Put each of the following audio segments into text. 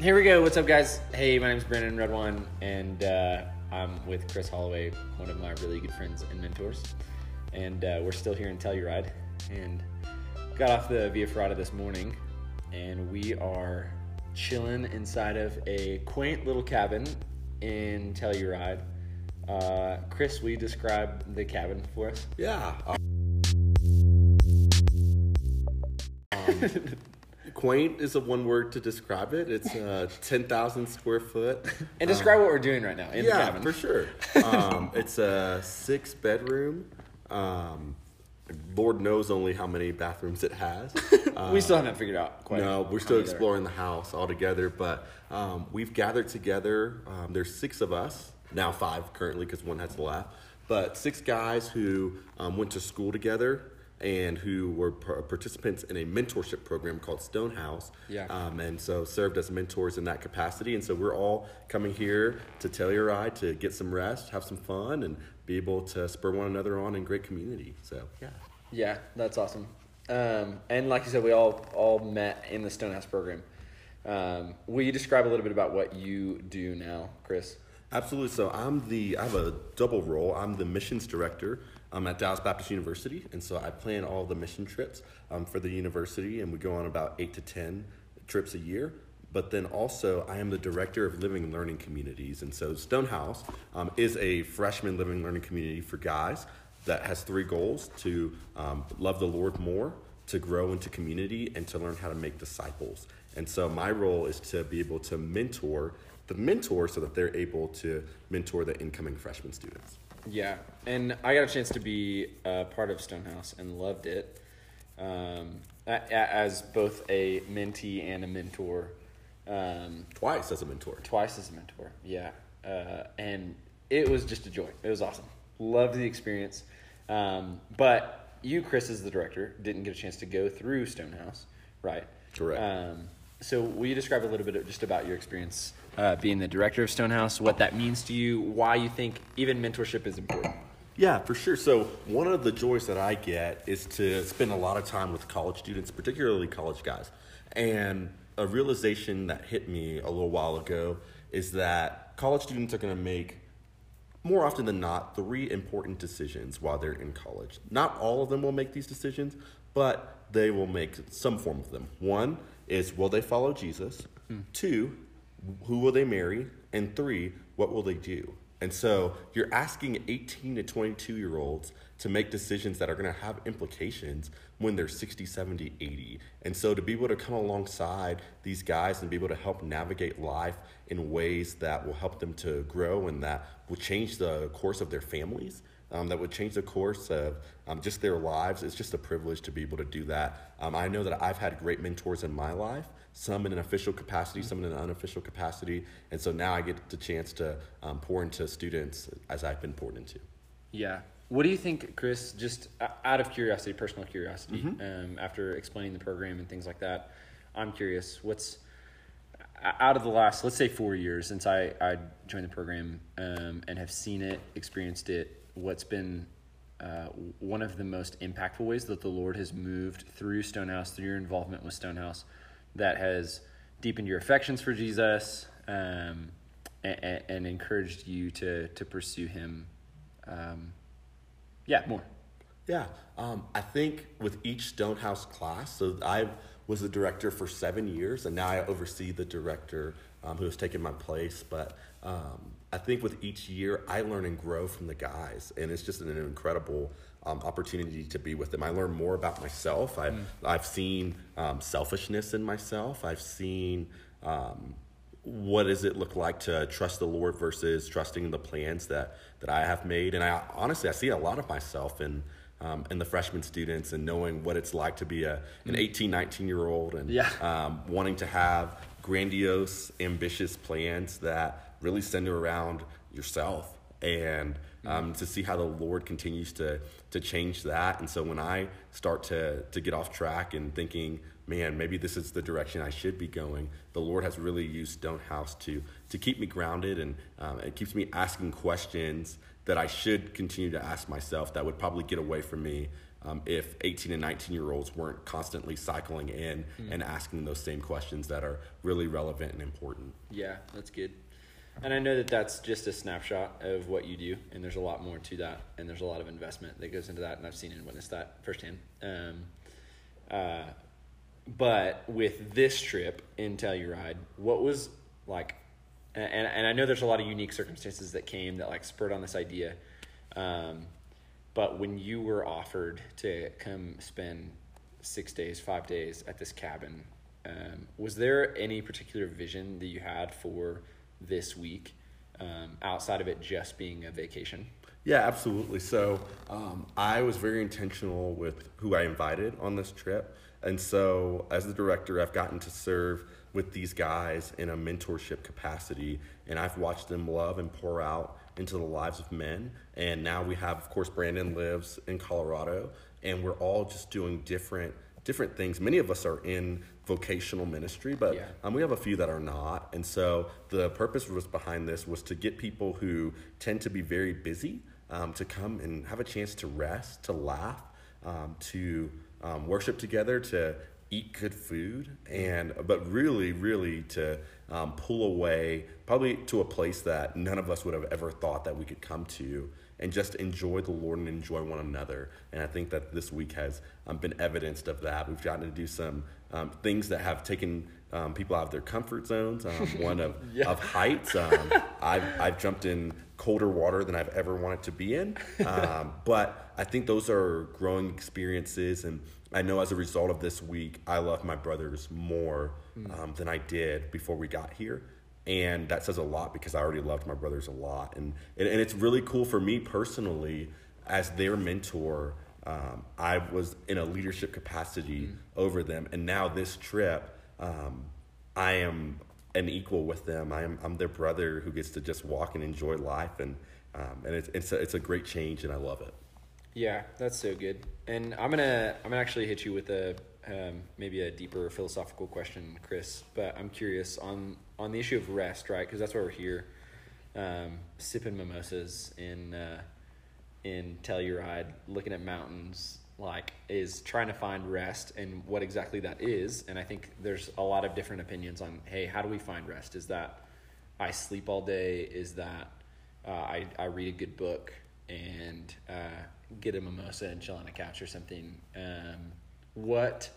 Here we go. What's up, guys? Hey, my name's Brandon Redwine, and uh, I'm with Chris Holloway, one of my really good friends and mentors. And uh, we're still here in Telluride, and got off the Via Ferrata this morning, and we are chilling inside of a quaint little cabin in Telluride. Uh, Chris, will you describe the cabin for us? Yeah. Um, quaint is a one word to describe it. It's uh, 10,000 square foot. And describe what we're doing right now in the yeah, cabin. for sure. Um, it's a six bedroom. Um, Lord knows only how many bathrooms it has. we still haven't figured out quite. No, we're still many there are. exploring the house all together, but um, we've gathered together. Um, there's six of us, now five currently because one has left, but six guys who um, went to school together and who were par- participants in a mentorship program called Stonehouse. Yeah. Um, and so served as mentors in that capacity. And so we're all coming here to Telluride to get some rest, have some fun, and be able to spur one another on in great community. So, yeah. Yeah, that's awesome. Um, and like you said, we all all met in the Stonehouse program. Um, will you describe a little bit about what you do now, Chris? Absolutely. So I'm the I have a double role. I'm the missions director um, at Dallas Baptist University, and so I plan all the mission trips um, for the university, and we go on about eight to ten trips a year. But then also, I am the director of living and learning communities, and so Stonehouse um, is a freshman living learning community for guys that has three goals: to um, love the Lord more, to grow into community, and to learn how to make disciples. And so my role is to be able to mentor the mentor so that they're able to mentor the incoming freshman students. Yeah, and I got a chance to be a part of Stonehouse and loved it. Um, as both a mentee and a mentor, um, Twice as a mentor. twice as a mentor. Yeah, uh, and it was just a joy. It was awesome. Loved the experience. Um, but you, Chris, as the director, didn't get a chance to go through Stonehouse, right? Correct. Um, so, will you describe a little bit of, just about your experience uh, being the director of Stonehouse, what that means to you, why you think even mentorship is important? Yeah, for sure. So one of the joys that I get is to spend a lot of time with college students, particularly college guys. And a realization that hit me a little while ago is that college students are going to make more often than not three important decisions while they're in college. Not all of them will make these decisions, but they will make some form of them. One is will they follow Jesus? Two, who will they marry? And three, what will they do? And so you're asking 18 to 22 year olds to make decisions that are going to have implications when they're 60, 70, 80. And so to be able to come alongside these guys and be able to help navigate life in ways that will help them to grow and that will change the course of their families, um, that would change the course of um, just their lives, it's just a privilege to be able to do that. Um, I know that I've had great mentors in my life some in an official capacity, some in an unofficial capacity. And so now I get the chance to um, pour into students as I've been poured into. Yeah. What do you think, Chris? Just out of curiosity, personal curiosity, um, after explaining the program and things like that, I'm curious. What's out of the last, let's say, four years since I, I joined the program um, and have seen it, experienced it? What's been uh, one of the most impactful ways that the Lord has moved through Stonehouse, through your involvement with Stonehouse, that has deepened your affections for Jesus um, and, and encouraged you to to pursue Him? Um, yeah, more. Yeah, um, I think with each Stonehouse class, so I was the director for seven years, and now I oversee the director um, who has taken my place. But um, I think with each year, I learn and grow from the guys, and it's just an incredible um, opportunity to be with them. I learn more about myself. I've I've seen um, selfishness in myself. I've seen. Um, what does it look like to trust the Lord versus trusting the plans that that I have made? And I honestly I see a lot of myself in um, in the freshman students and knowing what it's like to be a an 18, 19 year old and Yeah. um, wanting to have grandiose, ambitious plans that really center around yourself and um, to see how the Lord continues to to change that. And so when I start to to get off track and thinking, man, maybe this is the direction I should be going, the Lord has really used Stonehouse to to keep me grounded and um, it keeps me asking questions that I should continue to ask myself that would probably get away from me um, if 18 and 19 year olds weren't constantly cycling in mm. and asking those same questions that are really relevant and important. Yeah, that's good. And I know that that's just a snapshot of what you do, and there's a lot more to that, and there's a lot of investment that goes into that, and I've seen and witnessed that firsthand. Um, uh, but with this trip in Telluride, what was like, and, and I know there's a lot of unique circumstances that came that like spurred on this idea. Um, but when you were offered to come spend six days, five days at this cabin, um, was there any particular vision that you had for this week um, outside of it just being a vacation? Yeah, absolutely. So um, I was very intentional with who I invited on this trip. And so, as the director, I've gotten to serve with these guys in a mentorship capacity, and I've watched them love and pour out into the lives of men. And now we have, of course, Brandon lives in Colorado, and we're all just doing different different things. Many of us are in vocational ministry, but yeah. um, we have a few that are not. And so the purpose was behind this was to get people who tend to be very busy um, to come and have a chance to rest, to laugh, um, to um, worship together, to eat good food, and but really, really to um, pull away, probably to a place that none of us would have ever thought that we could come to, and just enjoy the Lord and enjoy one another. And I think that this week has um, been evidenced of that. We've gotten to do some um, things that have taken um, people out of their comfort zones. Um, one of, yeah. of heights. Um, I've, I've jumped in colder water than I've ever wanted to be in. Um, but I think those are growing experiences. And I know as a result of this week, I love my brothers more mm. than I did before we got here. And that says a lot because I already loved my brothers a lot. And, and, and it's really cool for me personally as their mentor um, I was in a leadership capacity mm. over them, and now this trip, um, I am an equal with them. I am I'm their brother who gets to just walk and enjoy life, and um, and it's it's a, it's a great change, and I love it. Yeah, that's so good. And I'm gonna I'm gonna actually hit you with a um, maybe a deeper philosophical question, Chris. But I'm curious on on the issue of rest, right? Because that's why we're here, um, sipping mimosas in. Uh, in Telluride, looking at mountains, like is trying to find rest and what exactly that is. And I think there's a lot of different opinions on, hey, how do we find rest? Is that I sleep all day? Is that uh, I, I read a good book and uh, get a mimosa and chill on a couch or something? Um, what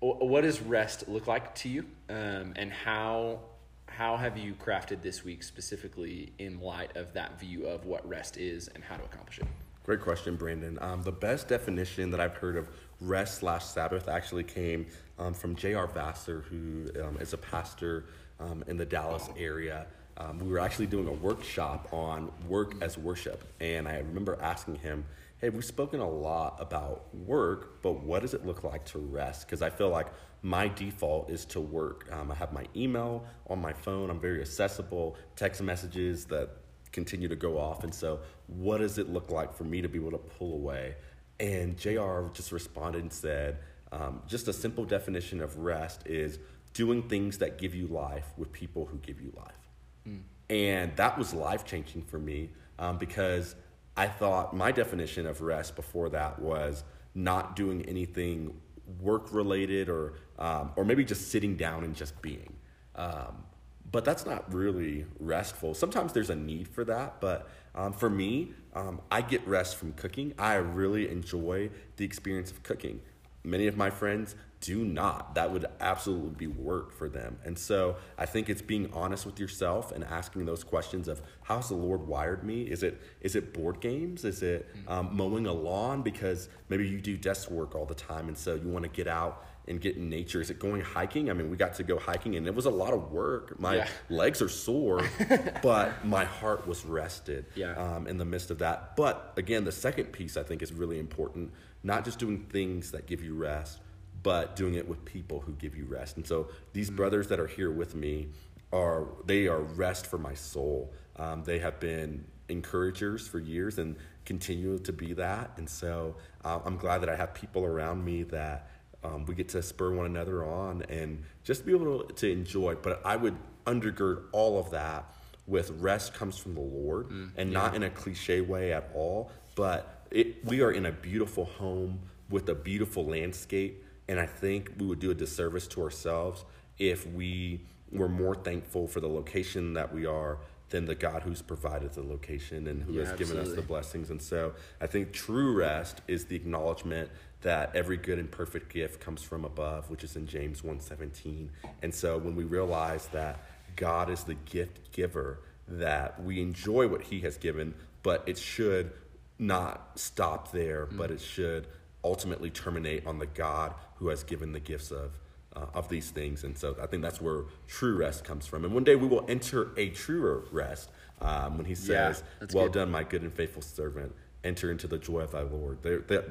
what does rest look like to you? Um, and how how have you crafted this week specifically in light of that view of what rest is and how to accomplish it? Great question, Brandon. Um, the best definition that I've heard of rest slash Sabbath actually came um, from J.R. Vassar, who um, is a pastor um, in the Dallas area. Um, we were actually doing a workshop on work as worship, and I remember asking him, hey, we've spoken a lot about work, but what does it look like to rest? Because I feel like my default is to work. Um, I have my email on my phone, I'm very accessible, text messages that continue to go off. And so, what does it look like for me to be able to pull away? And JR just responded and said, um, just a simple definition of rest is doing things that give you life with people who give you life. Mm. And that was life changing for me um, because I thought my definition of rest before that was not doing anything work related or um, or maybe just sitting down and just being. Um, but that's not really restful. Sometimes there's a need for that, but um, for me, um, I get rest from cooking. I really enjoy the experience of cooking. Many of my friends do not. That would absolutely be work for them. And so I think it's being honest with yourself and asking those questions of how's the Lord wired me? Is it is it board games? Is it mm. um, mowing a lawn because maybe you do desk work all the time and so you want to get out and get in nature? Is it going hiking? I mean, we got to go hiking and it was a lot of work. My yeah. legs are sore, but my heart was rested yeah. um, in the midst of that. But again, the second piece I think is really important. Not just doing things that give you rest, but doing it with people who give you rest. And so these mm-hmm. brothers that are here with me are they are rest for my soul. Um, they have been encouragers for years and continue to be that. And so uh, I'm glad that I have people around me that um, we get to spur one another on and just be able to, to enjoy. But I would undergird all of that with rest comes from the Lord mm, and yeah. not in a cliche way at all, but it, we are in a beautiful home with a beautiful landscape, and I think we would do a disservice to ourselves if we were more thankful for the location that we are than the God who's provided the location and who Yeah, has given us the blessings. And so I think true rest is the acknowledgement that every good and perfect gift comes from above, which is in James 1:17. And so when we realize that God is the gift giver, that we enjoy what he has given, but it should not stop there, but mm. it should ultimately terminate on the God who has given the gifts of uh, of these things. And so I think that's where true rest comes from. And one day we will enter a truer rest um, when he says, that's Well good. done, my good and faithful servant. Enter into the joy of thy Lord.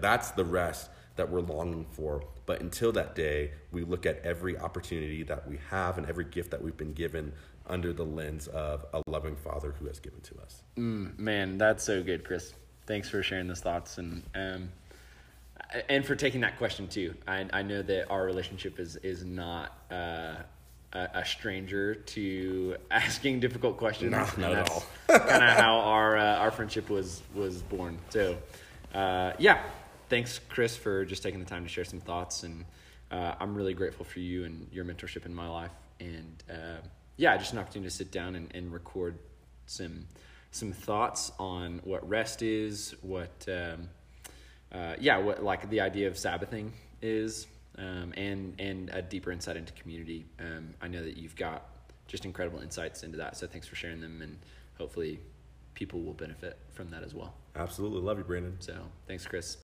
That's the rest that we're longing for. But until that day, we look at every opportunity that we have and every gift that we've been given under the lens of a loving Father who has given to us. Mm, man, that's so good, Chris. Thanks for sharing those thoughts and um, and for taking that question too. I, I know that our relationship is is not uh, a, a stranger to asking difficult questions. No, not at all. kind of how our uh, our friendship was was born. So, uh, yeah, thanks, Chris, for just taking the time to share some thoughts, and uh, I'm really grateful for you and your mentorship in my life, and uh, yeah, just an opportunity to sit down and, and record some some thoughts on what rest is, what um, uh, yeah, what like the idea of Sabbathing is, um, and and a deeper insight into community. Um, I know that you've got just incredible insights into that, so thanks for sharing them, and hopefully people will benefit from that as well. Absolutely. Love you, Brandon. So thanks, Chris.